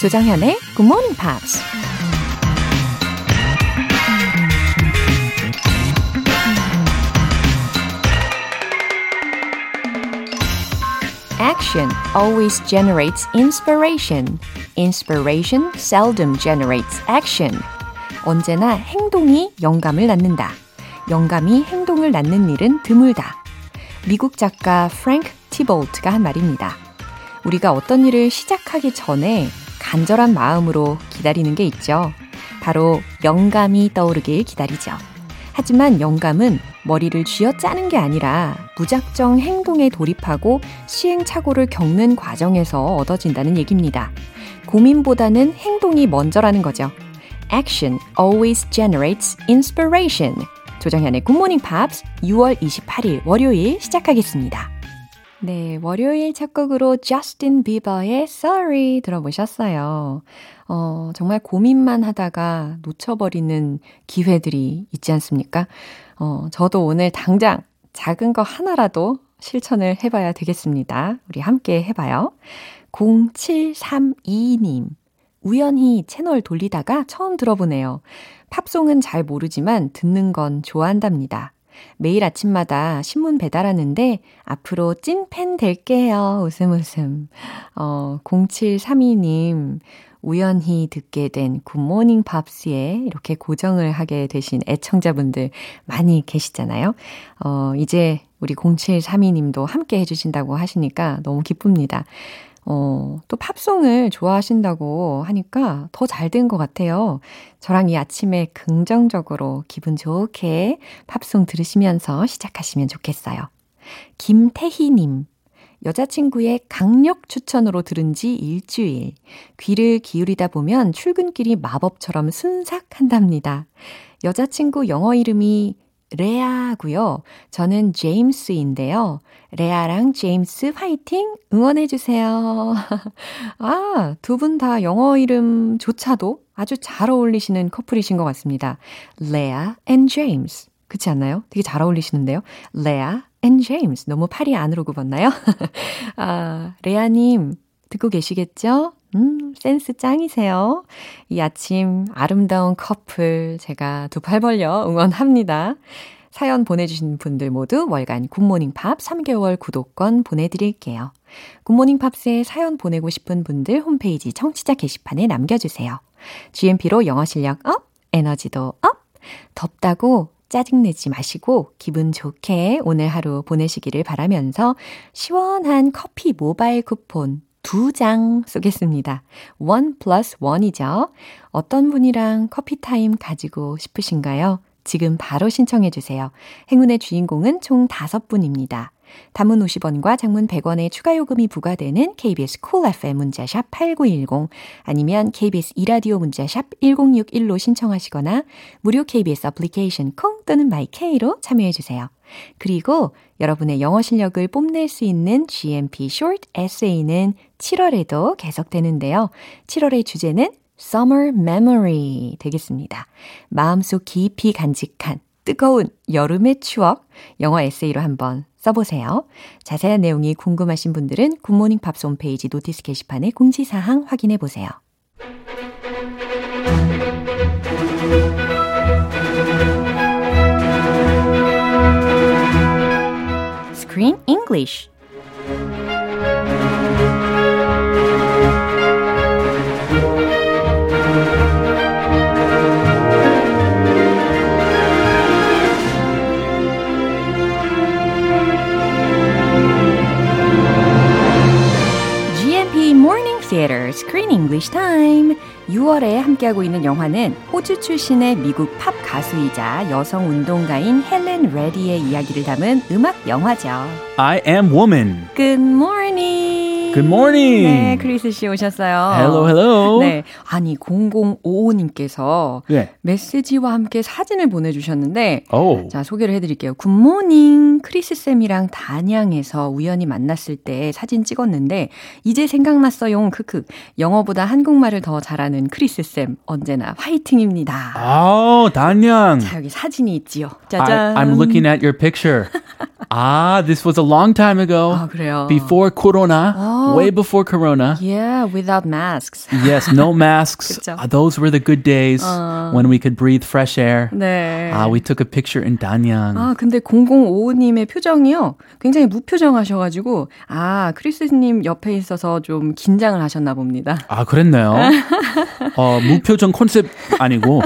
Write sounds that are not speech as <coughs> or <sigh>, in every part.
조정현의 Good Morning Pops. Action always generates inspiration. Inspiration seldom generates action. 언제나 행동이 영감을 낳는다. 영감이 행동을 낳는 일은 드물다. 미국 작가 프랭크 티볼트가 한 말입니다. 우리가 어떤 일을 시작하기 전에 간절한 마음으로 기다리는 게 있죠. 바로 영감이 떠오르길 기다리죠. 하지만 영감은 머리를 쥐어 짜는 게 아니라 무작정 행동에 돌입하고 시행착오를 겪는 과정에서 얻어진다는 얘기입니다. 고민보다는 행동이 먼저라는 거죠. Action always generates inspiration. 조정현의 굿모닝 팝스 6월 28일 월요일 시작하겠습니다. 네, 월요일 첫 곡으로 저스틴 비버의 Sorry 들어보셨어요. 어, 정말 고민만 하다가 놓쳐버리는 기회들이 있지 않습니까? 어, 저도 오늘 당장 작은 거 하나라도 실천을 해봐야 되겠습니다. 우리 함께 해봐요. 0732님. 우연히 채널 돌리다가 처음 들어보네요. 팝송은 잘 모르지만 듣는 건 좋아한답니다. 매일 아침마다 신문 배달하는데 앞으로 찐 팬 될게요. 웃음 웃음. 어, 0732님. 우연히 듣게 된 굿모닝 팝스에 이렇게 고정을 하게 되신 애청자분들 많이 계시잖아요. 어, 이제 우리 0732님도 함께 해주신다고 하시니까 너무 기쁩니다. 어, 또 팝송을 좋아하신다고 하니까 더 잘 된 것 같아요. 저랑 이 아침에 긍정적으로 기분 좋게 팝송 들으시면서 시작하시면 좋겠어요. 김태희님. 여자친구의 강력 추천으로 들은 지 일주일. 귀를 기울이다 보면 출근길이 마법처럼 순삭한답니다. 여자친구 영어 이름이 레아고요. 저는 제임스인데요. 레아랑 제임스 화이팅 응원해 주세요. <laughs> 아, 두 분 다 영어 이름조차도 아주 잘 어울리시는 커플이신 것 같습니다. 레아 and 제임스. 그렇지 않나요? 되게 잘 어울리시는데요. 레아 and 제임스. 너무 팔이 안으로 굽었나요? <laughs> 아, 레아님, 듣고 계시겠죠? 음, 센스 짱이세요. 이 아침 아름다운 커플 제가 두 팔 벌려 응원합니다. 사연 보내주신 분들 모두 월간 굿모닝 팝스 3개월 구독권 보내드릴게요. 굿모닝 팝스에 사연 보내고 싶은 분들 홈페이지 청취자 게시판에 남겨주세요. GMP로 영어 실력 up, 에너지도 up, 덥다고 짜증내지 마시고 기분 좋게 오늘 하루 보내시기를 바라면서 시원한 커피 모바일 쿠폰 두 장 쏘겠습니다. one plus one이죠. 어떤 분이랑 커피 타임 가지고 싶으신가요? 지금 바로 신청해 주세요. 행운의 주인공은 총 5분입니다. 단문 50원과 장문 100원의 추가 요금이 부과되는 KBS Cool FM 문자샵 8910 아니면 KBS 이라디오 문자샵 1061로 신청하시거나 무료 KBS 애플리케이션 콩 또는 my K로 참여해 주세요. 그리고 여러분의 영어 실력을 뽐낼 수 있는 GMP Short Essay는 7월에도 계속되는데요. 7월의 주제는 Summer Memory 되겠습니다. 마음속 깊이 간직한 뜨거운 여름의 추억 영어 에세이로 한번 써보세요. 자세한 내용이 궁금하신 분들은 굿모닝 팝스 홈페이지 notice 게시판에 공지사항 확인해 보세요. English GMP Morning Theater Screen English Time. 6월에 함께하고 있는 영화는 호주 출신의 미국 팝 가수이자 여성 운동가인 헬렌 레디의 이야기를 담은 음악 영화죠. I am woman. Good morning. Good morning. 네, 크리스 씨 오셨어요. Hello, hello. 네, 아니 0055님께서 네. 메시지와 함께 사진을 보내주셨는데, Oh. 자 소개를 해드릴게요. Good morning 크리스 쌤이랑 단양에서 우연히 만났을 때 사진 찍었는데 이제 생각났어요. 크크. 영어보다 한국말을 더 잘하는 크리스 쌤 언제나 화이팅입니다. Oh, 단양. 자 여기 사진이 있지요. I, 짜잔. I'm looking at your picture. <laughs> Ah, this was a long time ago. 아, 그래요. Before Corona. Way before Corona. Yeah, without masks. Yes, no masks. Ah, those were the good days when we could breathe fresh air. 네. Ah, we took a picture in Danyang. 아, 근데 0055님의 표정이요. 굉장히 무표정 하셔가지고, 아, 크리스님 옆에 있어서 좀 긴장을 하셨나 봅니다. 아, 그랬나요? 어, 무표정 컨셉 아니고.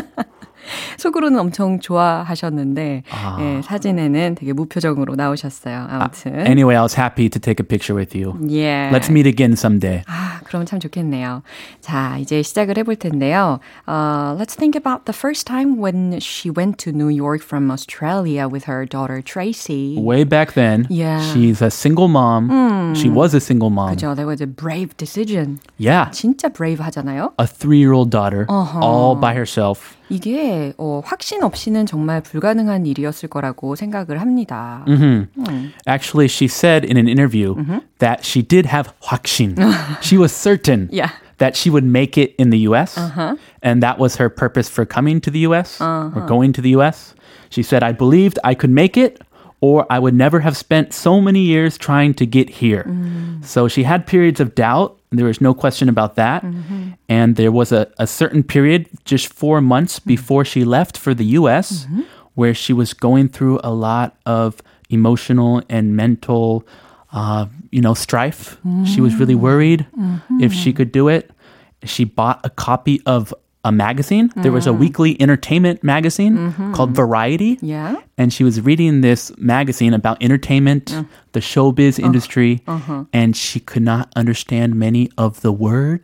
<laughs> 속으로는 엄청 좋아하셨는데, 아. 예, 사진에는 되게 무표정으로 나오셨어요. 아무튼. Anyway, I was happy to take a picture with you. 예. Let's meet again someday. 아, 그럼 참 좋겠네요. 자, 이제 시작을 해볼 텐데요. Uh, let's think about the first time when she went to New York from Australia with her daughter Tracy. Way back then, Yeah. she's a single mom. She was a single mom. 그죠? That was a brave decision. Yeah. 진짜 brave 하잖아요. A three-year-old daughter, Uh-huh. all by herself. 이게 어, 확신 없이는 정말 불가능한 일이었을 거라고 생각을 합니다. Actually, she said in an interview that she did have 확신. <laughs> she was certain Yeah. that she would make it in the U.S. And that was her purpose for coming to the U.S. or going to the U.S. She said, I believed I could make it or I would never have spent so many years trying to get here. Mm. So she had periods of doubt. There was no question about that. Mm-hmm. And there was a, a certain period, just four months mm. before she left for the US, mm-hmm. where she was going through a lot of emotional and mental, uh, you know, strife. She was really mm. worried mm-hmm. if she could do it. She bought a copy of a magazine. There was a mm. weekly entertainment magazine mm-hmm. called Variety. Yeah. And she was reading this magazine about entertainment, mm. the showbiz uh-huh. industry, uh-huh. and she could not understand many of the words.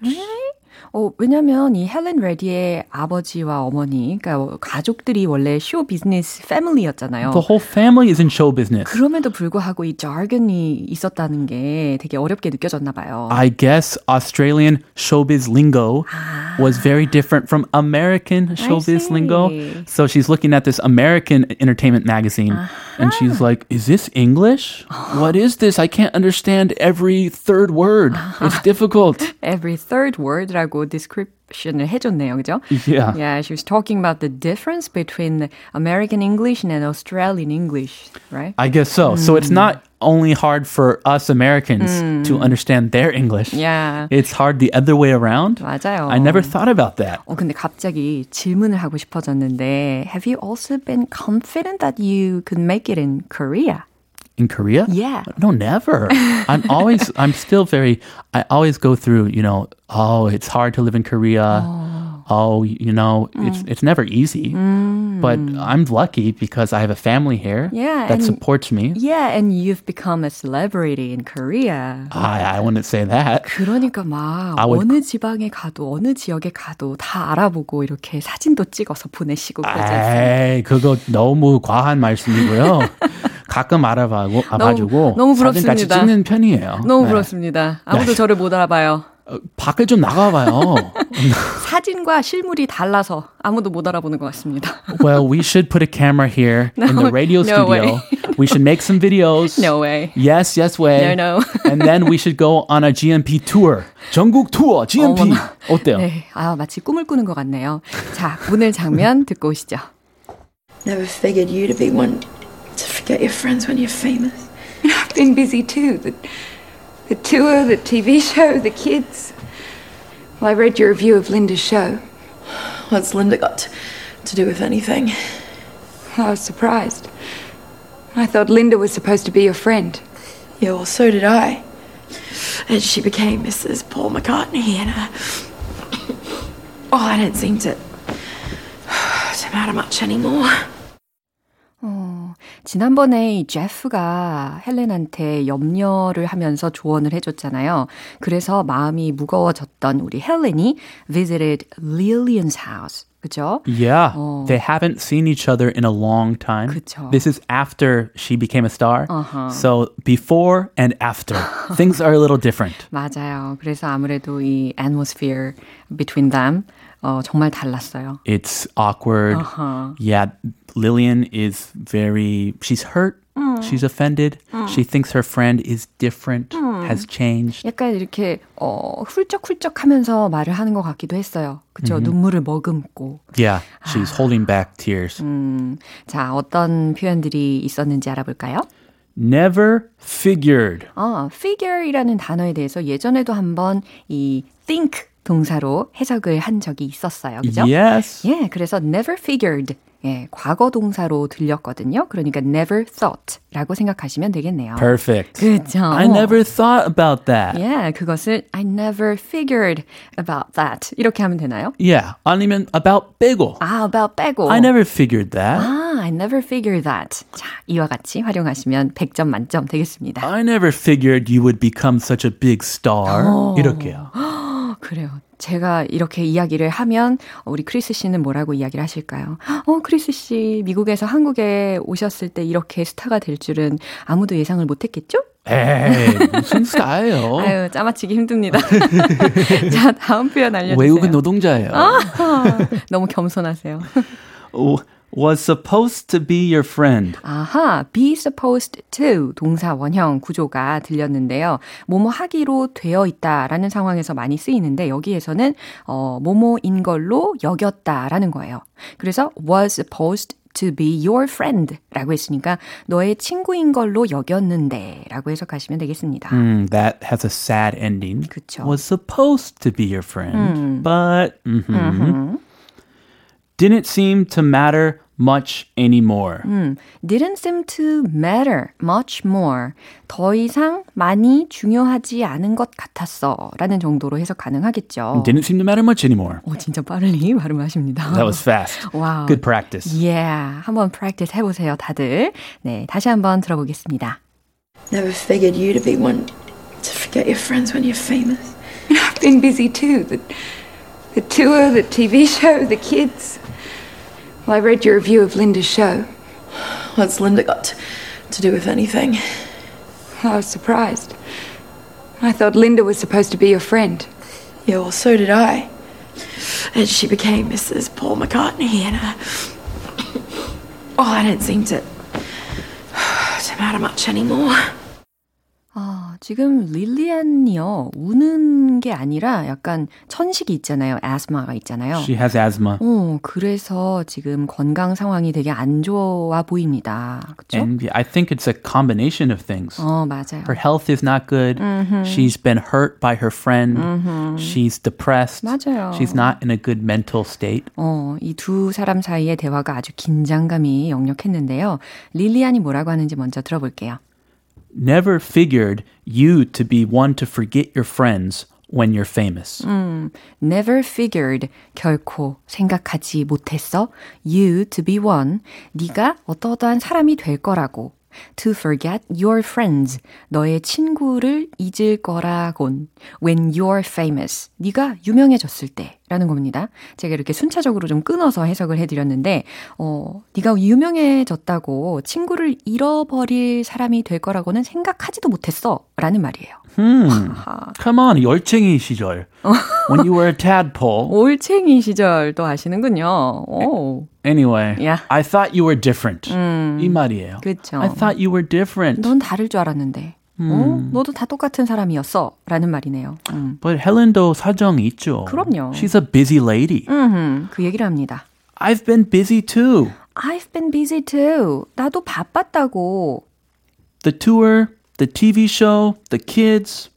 어, 왜냐면 이 헬렌 레디의 아버지와 어머니, 그러니까 가족들이 원래 쇼 비즈니스 패밀리였잖아요. The whole family is in show business. 그럼에도 불구하고 이 jargon이 있었다는 게 되게 어렵게 느껴졌나 봐요. I guess Australian showbiz lingo was very different from American showbiz see. lingo. So she's looking at this American entertainment magazine and she's like, Is this English? What is this? I can't understand every third word. It's difficult. <laughs> Every third word라고 description을 해줬네요, 그죠? Yeah. Yeah, she was talking about the difference between American English and Australian English, right? I guess so. So it's not only hard for us Americans to understand their English. Yeah. It's hard the other way around. 맞아요. I never thought about that. 어, 근데 갑자기 질문을 하고 싶어졌는데, have you also been confident that you could make it in Korea? In Korea? Yeah. No, never. I'm always, I'm still very, I always go through, you know, oh, it's hard to live in Korea. Oh, you know, it's it's never easy. But I'm lucky because I have a family here Yeah, that and- supports me. Yeah, and you've become a celebrity in Korea. I, I wouldn't say that. 그러니까 막 I would- 어느 지방에 가도 어느 지역에 가도 다 알아보고 이렇게 사진도 찍어서 보내시고 그러지 않습니까? 그거 너무 과한 말씀이고요. 가끔 알아봐고, 봐주고 너무 사진 같이 부럽습니다. 찍는 편이에요. 너무 네. 부럽습니다. 아무도 저를 못 알아봐요. 어, 밖에 좀 나가봐요. 사진과 실물이 달라서 아무도 못 알아보는 것 같습니다. well, we should put a camera here in the radio no way. studio. we should make some videos. No way. Yes, yes way. No, no. and then we should go on a GMP tour. 전국 투어 GMP. 어머나. 어때요? 네, 아 마치 꿈을 꾸는 것 같네요. 자, 오늘 장면 듣고 오시죠. Never figured you to be one to forget your friends when you're famous. I've been busy too. The, the tour, the TV <laughs> show, the kids. Well, I read your review of Linda's show. What's Linda got to do with anything? I was surprised. I thought Linda was supposed to be your friend. Yeah, well, so did I. And she became Mrs. Paul McCartney, and uh, <coughs> oh, I didn't seem to <sighs> to matter much anymore. 어, 지난번에 이 제프가 헬렌한테 염려를 하면서 조언을 해줬잖아요. 그래서 마음이 무거워졌던 우리 헬렌이 visited Lillian's house. 그죠? Yeah, Oh. they haven't seen each other in a long time. 그쵸. This is after she became a star. Uh-huh. So before and after, things are a little different. 맞아요. 그래서 아무래도 이 atmosphere between them 어, 정말 달랐어요. It's awkward. Uh-huh. Yeah, Lillian is very, she's hurt. Mm. She's offended. She thinks her friend is different, has changed. 약간 이렇게 어, 훌쩍훌쩍하면서 말을 하는 것 같기도 했어요. 그쵸? 눈물을 머금고. Yeah, she's holding back tears. 음, 자, 어떤 표현들이 있었는지 알아볼까요? never figured. 아, figure이라는 단어에 대해서 예전에도 한번 이 think 동사로 해석을 한 적이 있었어요. 그죠? Yes. 예, 그래서 never figured. 예, 과거 동사로 들렸거든요. 그러니까 never thought라고 생각하시면 되겠네요. Perfect. 그죠? I never thought about that. 예, 그것을 I never figured about that. 이렇게 하면 되나요? Yeah. 아니면 about 빼고. 아, about 빼고. I never figured that. 아, I never figured that. 자, 이와 같이 활용하시면 100점 만점 되겠습니다. I never figured you would become such a big star. 이렇게요. 그래요. 제가 이렇게 이야기를 하면 우리 크리스 씨는 뭐라고 이야기를 하실까요? 어, 크리스 씨 미국에서 한국에 오셨을 때 이렇게 스타가 될 줄은 아무도 예상을 못 했겠죠? 에이, 무슨 스타예요? <laughs> 아유, 짜맞히기 힘듭니다. <laughs> 자, 다음 표현 알려주세요. 외국인 노동자예요. 너무 겸손하세요. Was supposed to be your friend. 아하, be supposed to 동사 원형 구조가 들렸는데요. 뭐뭐 하기로 되어 있다라는 상황에서 많이 쓰이는데 여기에서는 어, 뭐뭐인 걸로 여겼다라는 거예요. 그래서 was supposed to be your friend 라고 했으니까 너의 친구인 걸로 여겼는데 라고 해석하시면 되겠습니다. Hmm, that has a sad ending. 그쵸. Was supposed to be your friend, but mhm. Didn't seem to matter much anymore. didn't seem to matter much more. 더 이상 많이 중요하지 않은 것 같았어. 라는 정도로 해석 가능하겠죠. Didn't seem to matter much anymore. 오, 진짜 빠르니 발음하십니다. That was fast. 와우. Good practice. Yeah. 한번 practice 해보세요, 다들. 네, 다시 한번 들어보겠습니다. Never figured you to be one to forget your friends when you're famous. You know, I've been busy too. The, the tour, the TV show, the kids. Well, I read your review of Linda's show. What's Linda got to do with anything? I was surprised. I thought Linda was supposed to be your friend. Yeah, well, so did I. And she became Mrs. Paul McCartney, and uh, <coughs> oh, I don't seem to <sighs> to matter much anymore. 아, 지금 릴리안이요. 우는 게 아니라 약간 천식이 있잖아요. 아스마가 있잖아요. She has asthma. 어, 그래서 지금 건강 상황이 되게 안 좋아 보입니다. 그렇죠? And I think it's a combination of things. 어, 맞아요. Her health is not good. She's been hurt by her friend. She's depressed. 맞아요. She's not in a good mental state. 어, 이 두 사람 사이의 대화가 아주 긴장감이 역력했는데요. 릴리안이 뭐라고 하는지 먼저 들어볼게요. Never figured you to be one to forget your friends when you're famous. Never figured 결코 생각하지 못했어 you to be one 네가 어떠어떠한 사람이 될 거라고 to forget your friends 너의 친구를 잊을 거라곤 when you're famous 네가 유명해졌을 때 라는 겁니다. 제가 이렇게 순차적으로 좀 끊어서 해석을 해드렸는데 어 네가 유명해졌다고 친구를 잃어버릴 사람이 될 거라고는 생각하지도 못했어 라는 말이에요. Come on, 열쟁이 시절. <laughs> when you were a tadpole. 올챙이 시절도 아시는군요. 오. Anyway, Yeah. I thought you were different. 이 말이에요. 그쵸. I thought you were different. 넌 다를 줄 알았는데. 어? 너도 다 똑같은 사람이었어. 라는 말이네요. 음. But 헬렌도 사정이 있죠. 그럼요. She's a busy lady. 음흠, 그 얘기를 합니다. I've been busy too. I've been busy too. 나도 바빴다고. The tour, the TV show, the kids.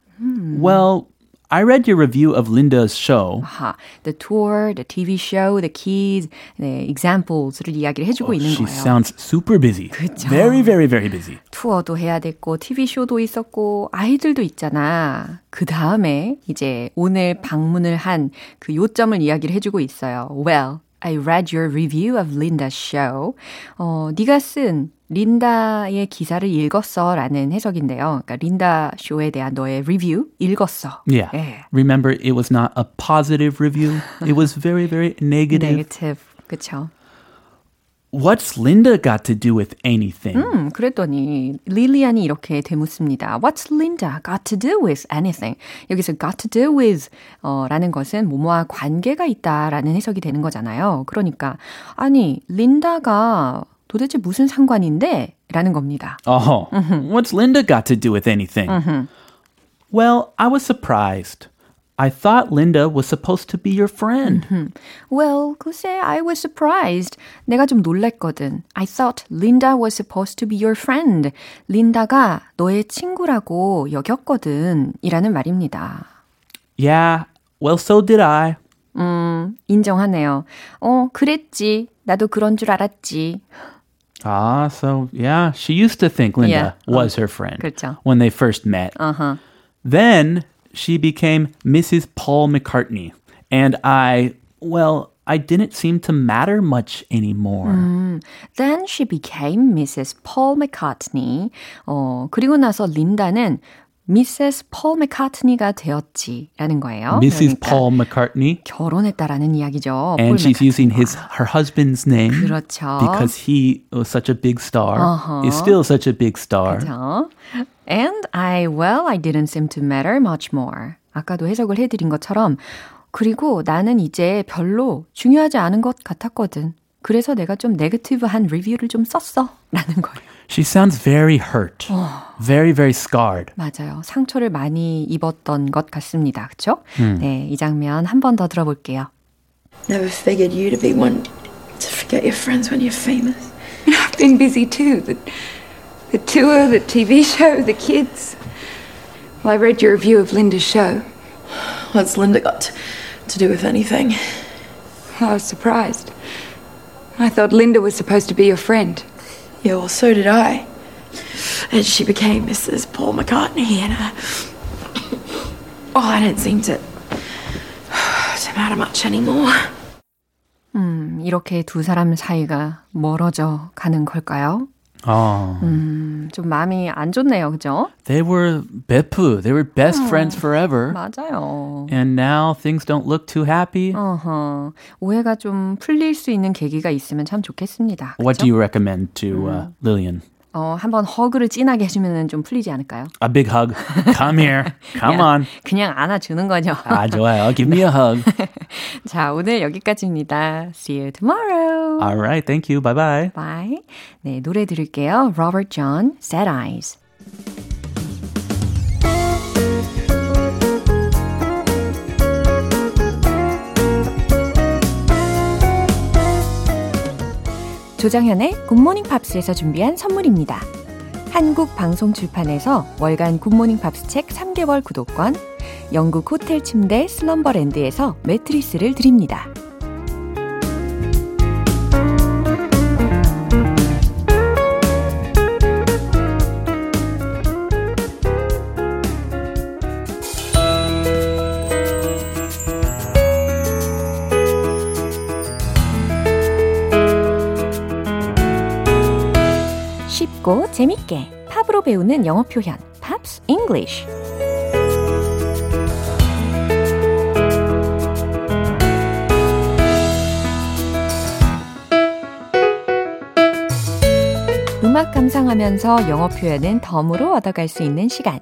Well, I read your review of Linda's show. 아하, the tour, the TV show, the kids, 네, examples를 이야기를 해주고 있는 She 거예요. sounds super busy. 그쵸. Very, very, very busy. 투어도 해야 됐고, TV 쇼도 있었고, 아이들도 있잖아. 그 다음에 이제 오늘 방문을 한 그 요점을 이야기를 해주고 있어요. Well, I read your review of Linda's show. 어, 네가 쓴 린다의 기사를 읽었어 라는 해석인데요. 그러니까 린다 쇼에 대한 너의 리뷰 읽었어. Yeah. 예. Remember, it was not a positive review. it was very, very negative. Negative. 그쵸. What's Linda got to do with anything? 음, 그랬더니 릴리안이 이렇게 되묻습니다. What's Linda got to do with anything? 여기서 got to do with 어, 라는 것은 뭐뭐와 관계가 있다라는 해석이 되는 거잖아요. 그러니까 아니 린다가 도대체 무슨 상관인데? 라는 겁니다. Oh, what's Linda got to do with anything? Well, I was surprised. I thought Linda was supposed to be your friend. Well, 글쎄, I was surprised. 내가 좀 놀랬거든. I thought Linda was supposed to be your friend. 린다가 너의 친구라고 여겼거든. 이라는 말입니다. Yeah, well, so did I. 음, 인정하네요. 어, 그랬지. 나도 그런 줄 알았지. Ah, so yeah, she used to think Linda Yeah. was her friend 그렇죠. when they first met. Uh-huh. Then she became Mrs. Paul McCartney. And I, well, I didn't seem to matter much anymore. Then she became Mrs. Paul McCartney. 어, 그리고 나서 린다는 Mrs. Paul McCartney가 되었지라는 거예요. Mrs. 그러니까 Paul McCartney. 결혼했다라는 이야기죠. And 폴 she's using his 맥카트니와. her husband's name 그렇죠. because he was such a big star. Uh-huh. Is still such a big star. 그죠? And I, well, I didn't seem to matter much more. 아까도 해석을 해드린 것처럼 그리고 나는 이제 별로 중요하지 않은 것 같았거든. 그래서 내가 좀 네거티브한 리뷰를 좀 썼어. 라는 거예요. She sounds very hurt. Very, very scarred. 맞아요. 상처를 많이 입었던 것 같습니다. 그쵸? 네, 이 장면 한 번 더 들어볼게요. Never figured you to be one to forget your friends when you're famous. I've been busy too. The, the tour, the TV show, <laughs> the kids. Well, I read your review of Linda's show. What's Linda got to do with anything? I was surprised. I thought Linda was supposed to be your friend. Yeah, well, so did I. And she became Mrs. Paul McCartney, and uh, <coughs> oh, I didn't seem to <sighs> to matter much anymore. 음, 이렇게 두 사람 사이가 멀어져 가는 걸까요? Oh. 음, 좀 마음이 안 좋네요. 그죠? They were bepu. They were best friends forever. 맞아요. And now things don't look too happy. 어허, 오해가 좀 풀릴 수 있는 계기가 있으면 참 좋겠습니다. What 그쵸? do you recommend to uh, Lillian? 어, 한번 허그를 진하게 해주면 좀 풀리지 않을까요? A big hug. Come here. Come 그냥, on. 그냥 안아주는 거죠. 아, 좋아요. Give me a hug. 자, 오늘 여기까지입니다. See you tomorrow. All right. Thank you. Bye bye. Bye. 네, 노래 들을게요. Robert John, Sad Eyes. 조장현의 굿모닝 팝스에서 준비한 선물입니다. 한국 방송 출판에서 월간 굿모닝 팝스 책 3개월 구독권, 영국 호텔 침대 슬럼버랜드에서 매트리스를 드립니다. 쉽고 재밌게 팝으로 배우는 영어 표현 Pops English 음악 감상하면서 영어 표현은 덤으로 얻어갈 수 있는 시간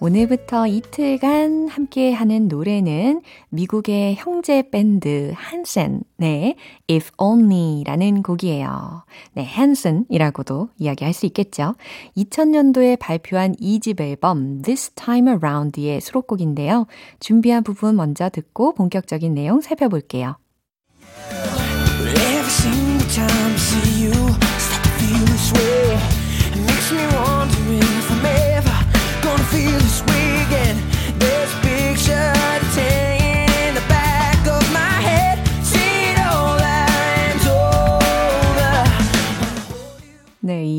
오늘부터 이틀간 함께 하는 노래는 미국의 형제 밴드 한슨, 네, If Only라는 곡이에요. 네, 한센이라고도 이야기할 수 있겠죠. 2000년도에 발표한 2집 앨범 This Time Around의 수록곡인데요. 준비한 부분 먼저 듣고 본격적인 내용 살펴볼게요. Every single time I see you, start to feel this way.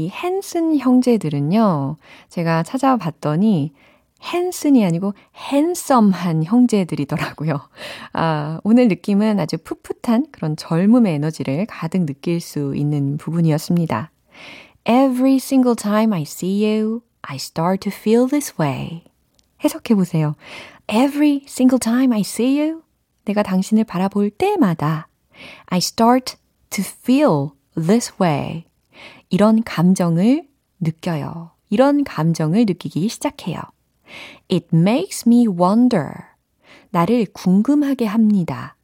이 헨슨 형제들은요, 제가 찾아봤더니, 헨슨이 아니고 핸섬한 형제들이더라고요. 아, 오늘 느낌은 아주 풋풋한 그런 젊음의 에너지를 가득 느낄 수 있는 부분이었습니다. Every single time I see you, I start to feel this way. 해석해 보세요. Every single time I see you, 내가 당신을 바라볼 때마다 I start to feel this way. 이런 감정을 느껴요. 이런 감정을 느끼기 시작해요. It makes me wonder. 나를 궁금하게 합니다.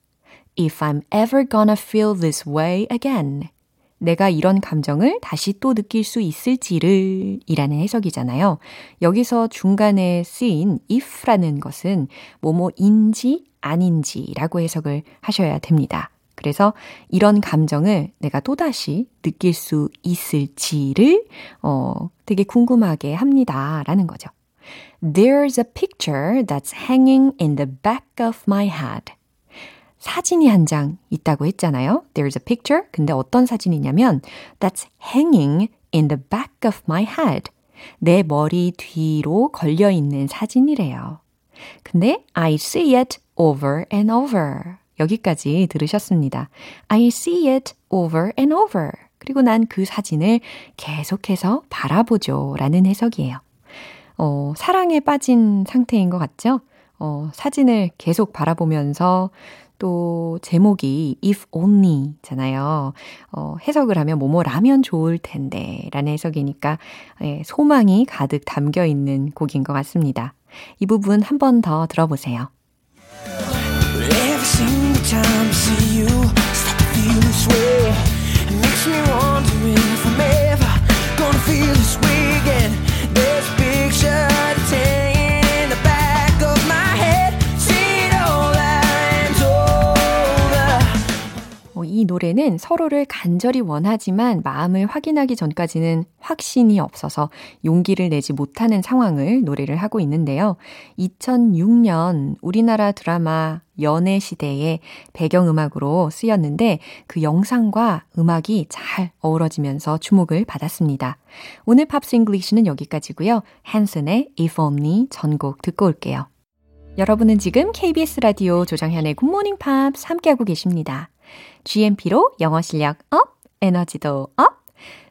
If I'm ever gonna feel this way again. 내가 이런 감정을 다시 또 느낄 수 있을지를 이라는 해석이잖아요. 여기서 중간에 쓰인 if라는 것은 뭐뭐인지 아닌지라고 해석을 하셔야 됩니다. 그래서 이런 감정을 내가 또다시 느낄 수 있을지를 어, 되게 궁금하게 합니다라는 거죠. There's a picture that's hanging in the back of my head. 사진이 한 장 있다고 했잖아요. There's a picture. 근데 어떤 사진이냐면 that's hanging in the back of my head. 내 머리 뒤로 걸려 있는 사진이래요. 근데 I see it over and over. 여기까지 들으셨습니다. I see it over and over. 그리고 난 그 사진을 계속해서 바라보죠. 라는 해석이에요. 어, 사랑에 빠진 상태인 것 같죠? 어, 사진을 계속 바라보면서 또 제목이 if only 잖아요. 어, 해석을 하면 뭐뭐라면 좋을 텐데 라는 해석이니까 예, 소망이 가득 담겨 있는 곡인 것 같습니다. 이 부분 한 번 더 들어보세요. Time I see you. Start to feel this way. It makes me wonder if I'm ever gonna feel this way again. A picture 이 노래는 서로를 간절히 원하지만 마음을 확인하기 전까지는 확신이 없어서 용기를 내지 못하는 상황을 노래를 하고 있는데요. 2006년 우리나라 드라마 연애 시대의 배경음악으로 쓰였는데 그 영상과 음악이 잘 어우러지면서 주목을 받았습니다. 오늘 Pops English는 여기까지고요. 한슨의 If Only 전곡 듣고 올게요. 여러분은 지금 KBS 라디오 조정현의 굿모닝 팝스 함께하고 계십니다. GMP로 영어 실력 up, 에너지도 up.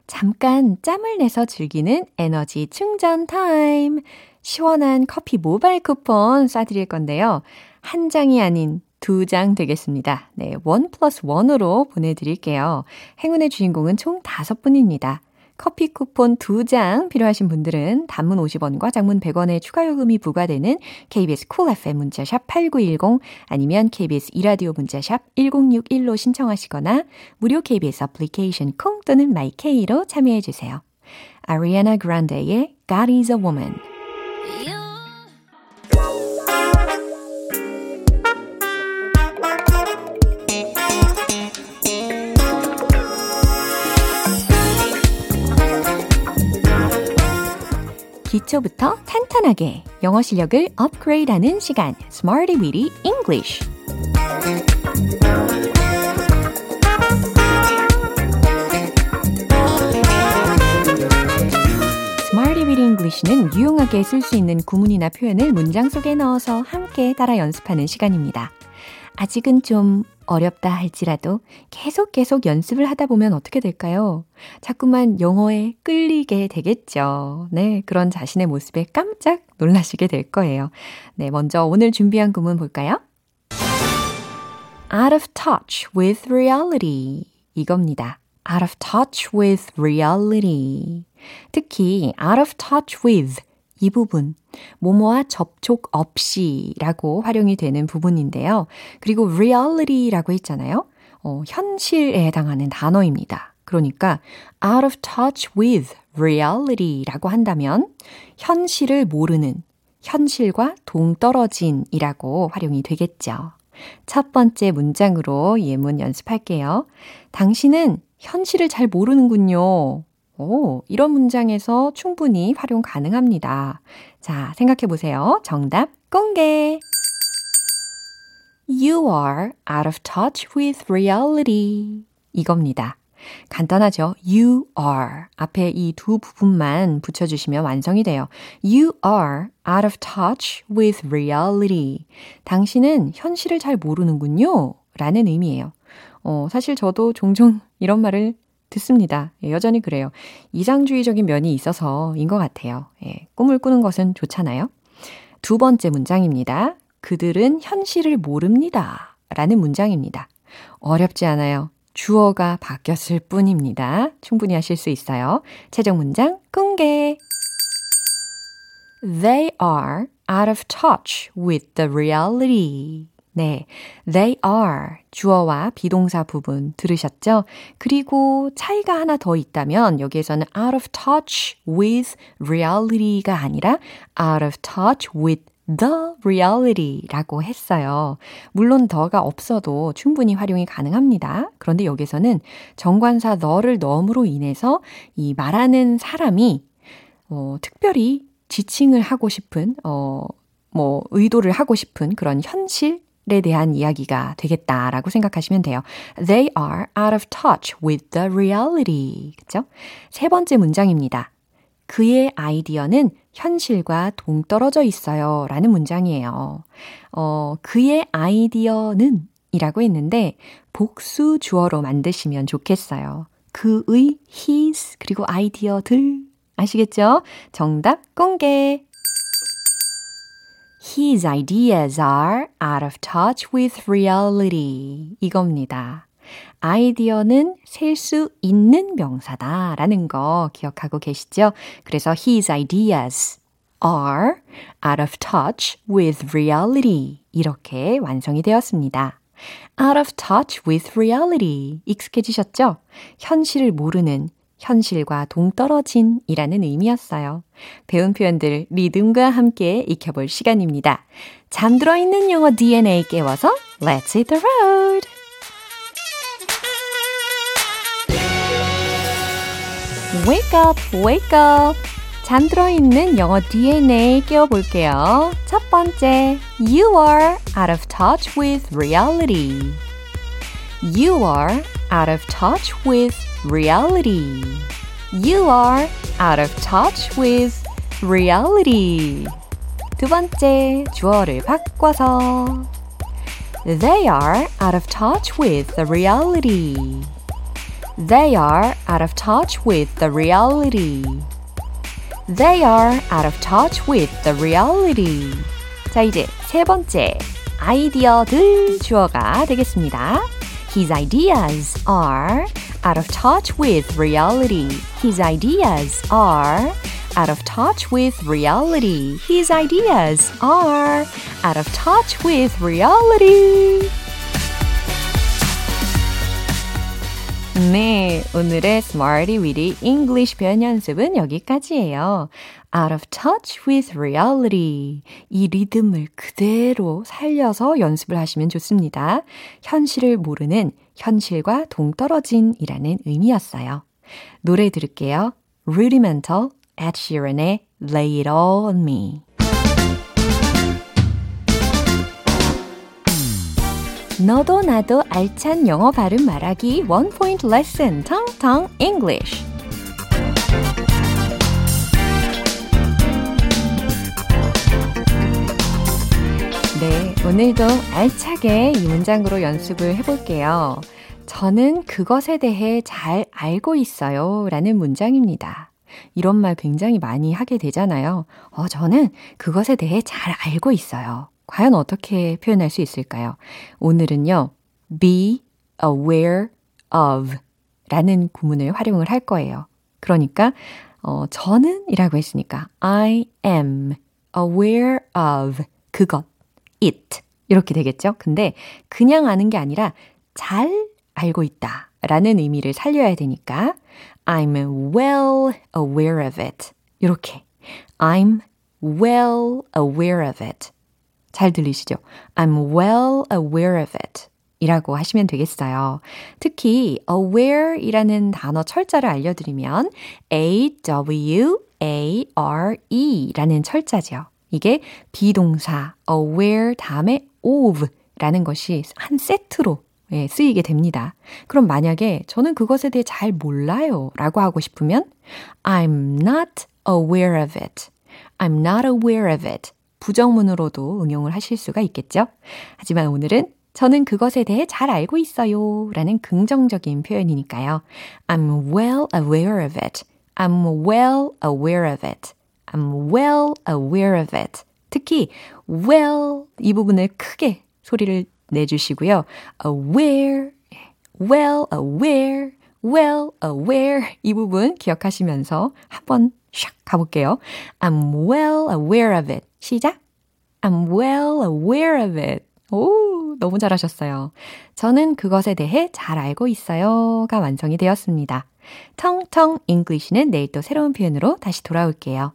잠깐 짬을 내서 즐기는 에너지 충전 타임. 시원한 커피 모바일 쿠폰 쏴드릴 건데요. 한 장이 아닌 두 장 되겠습니다. 네, one plus one으로 보내드릴게요. 행운의 주인공은 총 다섯 분입니다. 커피 쿠폰 2장 필요하신 분들은 단문 50원과 장문 100원의 추가 요금이 부과되는 KBS Cool FM 문자샵 8910 아니면 KBS 이라디오 문자샵 1061로 신청하시거나 무료 KBS 애플리케이션 콩 또는 마이케이로 참여해 주세요. 아리아나 그란데의 God is a Woman 기초부터 탄탄하게 영어 실력을 업그레이드하는 시간 Smarty Weedy English English는 유용하게 쓸 수 있는 구문이나 표현을 문장 속에 넣어서 함께 따라 연습하는 시간입니다. 아직은 좀 어렵다 할지라도 계속 계속 연습을 하다 보면 어떻게 될까요? 자꾸만 영어에 끌리게 되겠죠. 네, 그런 자신의 모습에 깜짝 놀라시게 될 거예요. 네, 먼저 오늘 준비한 구문 볼까요? out of touch with reality. 이겁니다. out of touch with reality. 특히 out of touch with 이 부분, 뭐뭐와 접촉 없이 라고 활용이 되는 부분인데요. 그리고 reality라고 했잖아요. 어, 현실에 해당하는 단어입니다. 그러니까 out of touch with reality라고 한다면 현실을 모르는, 현실과 동떨어진이라고 활용이 되겠죠. 첫 번째 문장으로 예문 연습할게요. 당신은 현실을 잘 모르는군요. 오, 이런 문장에서 충분히 활용 가능합니다. 자, 생각해 보세요. 정답 공개. You are out of touch with reality. 이겁니다. 간단하죠? You are. 앞에 이 두 부분만 붙여주시면 완성이 돼요. You are out of touch with reality. 당신은 현실을 잘 모르는군요. 라는 의미예요. 어, 사실 저도 종종 이런 말을 듣습니다. 예, 여전히 그래요. 이상주의적인 면이 있어서인 것 같아요. 예, 꿈을 꾸는 것은 좋잖아요. 두 번째 문장입니다. 그들은 현실을 모릅니다. 라는 문장입니다. 어렵지 않아요. 주어가 바뀌었을 뿐입니다. 충분히 하실 수 있어요. 최종 문장 공개. They are out of touch with the reality. 네, they are 주어와 비동사 부분 들으셨죠? 그리고 차이가 하나 더 있다면 여기에서는 out of touch with reality가 아니라 out of touch with the reality라고 했어요. 물론 더가 없어도 충분히 활용이 가능합니다. 그런데 여기서는 정관사 너를 넘으로 인해서 이 말하는 사람이 어, 특별히 지칭을 하고 싶은 어, 뭐 의도를 하고 싶은 그런 현실 에 대한 이야기가 되겠다라고 생각하시면 돼요. They are out of touch with the reality. 그죠? 세 번째 문장입니다. 그의 아이디어는 현실과 동떨어져 있어요. 라는 문장이에요. 어, 그의 아이디어는 이라고 했는데 복수 주어로 만드시면 좋겠어요. 그의 his 그리고 아이디어들 아시겠죠? 정답 공개. His ideas are out of touch with reality. 이겁니다. 아이디어는 셀 수 있는 명사다 라는 거 기억하고 계시죠? 그래서 his ideas are out of touch with reality. 이렇게 완성이 되었습니다. out of touch with reality. 익숙해지셨죠? 현실을 모르는 현실과 동떨어진 이라는 의미였어요. 배운 표현들 리듬과 함께 익혀볼 시간입니다. 잠들어 있는 영어 DNA 깨워서 Let's hit the road! Wake up, wake up! 잠들어 있는 영어 DNA 깨워볼게요. 첫 번째, You are out of touch with reality. You are out of touch with reality. You are out of touch with reality. 두 번째, 주어를 바꿔서 They are out of touch with the reality. They are out of touch with the reality. They are out of touch with the reality. 자, 이제 세 번째, 아이디어들 주어가 되겠습니다. His ideas are out of touch with reality. His ideas are out of touch with reality. His ideas are out of touch with reality. 네, 오늘의 Smarty Weedy English 표현 연습은 여기까지예요. Out of touch with reality. 이 리듬을 그대로 살려서 연습을 하시면 좋습니다. 현실을 모르는 현실과 동떨어진이라는 의미였어요. 노래 들을게요. Rudimental, Ed Sheeran의 Lay It All On Me. 너도 나도 알찬 영어 발음 말하기 원 포인트 레슨 텅텅 English. 오늘도 알차게 이 문장으로 연습을 해볼게요. 저는 그것에 대해 잘 알고 있어요. 라는 문장입니다. 이런 말 굉장히 많이 하게 되잖아요. 어, 저는 그것에 대해 잘 알고 있어요. 과연 어떻게 표현할 수 있을까요? 오늘은요, be aware of 라는 구문을 활용을 할 거예요. 그러니까, 어, 저는 이라고 했으니까, I am aware of 그것, it. 이렇게 되겠죠? 근데 그냥 아는 게 아니라 잘 알고 있다 라는 의미를 살려야 되니까, I'm well aware of it. 이렇게. I'm well aware of it. 잘 들리시죠? I'm well aware of it. 이라고 하시면 되겠어요. 특히 aware 이라는 단어 철자를 알려드리면 A-W-A-R-E 라는 철자죠. 이게 비동사 aware 다음에 of 라는 것이 한 세트로 예, 쓰이게 됩니다. 그럼 만약에 저는 그것에 대해 잘 몰라요 라고 하고 싶으면 I'm not aware of it. I'm not aware of it. 부정문으로도 응용을 하실 수가 있겠죠? 하지만 오늘은 저는 그것에 대해 잘 알고 있어요. 라는 긍정적인 표현이니까요. I'm well aware of it. I'm well aware of it. I'm well aware of it. 특히 well 이 부분을 크게 소리를 내주시고요. aware, well aware, well aware 이 부분 기억하시면서 한번 샥 가볼게요. I'm well aware of it. 시작. I'm well aware of it. 오, 너무 잘하셨어요. 저는 그것에 대해 잘 알고 있어요가 완성이 되었습니다. 텅텅 English는 내일 또 새로운 표현으로 다시 돌아올게요.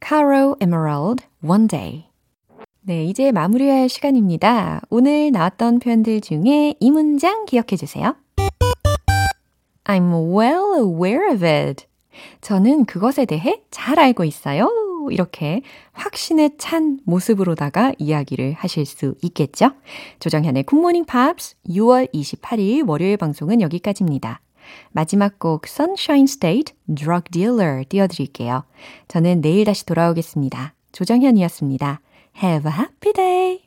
Caro Emerald, One Day. 네, 이제 마무리할 시간입니다. 오늘 나왔던 표현들 중에 이 문장 기억해 주세요. I'm well aware of it. 저는 그것에 대해 잘 알고 있어요. 이렇게 확신에 찬 모습으로다가 이야기를 하실 수 있겠죠? 조정현의 굿모닝 팝스 6월 28일 월요일 방송은 여기까지입니다. 마지막 곡 Sunshine State Drug Dealer 띄워드릴게요. 저는 내일 다시 돌아오겠습니다. 조정현이었습니다. Have a happy day!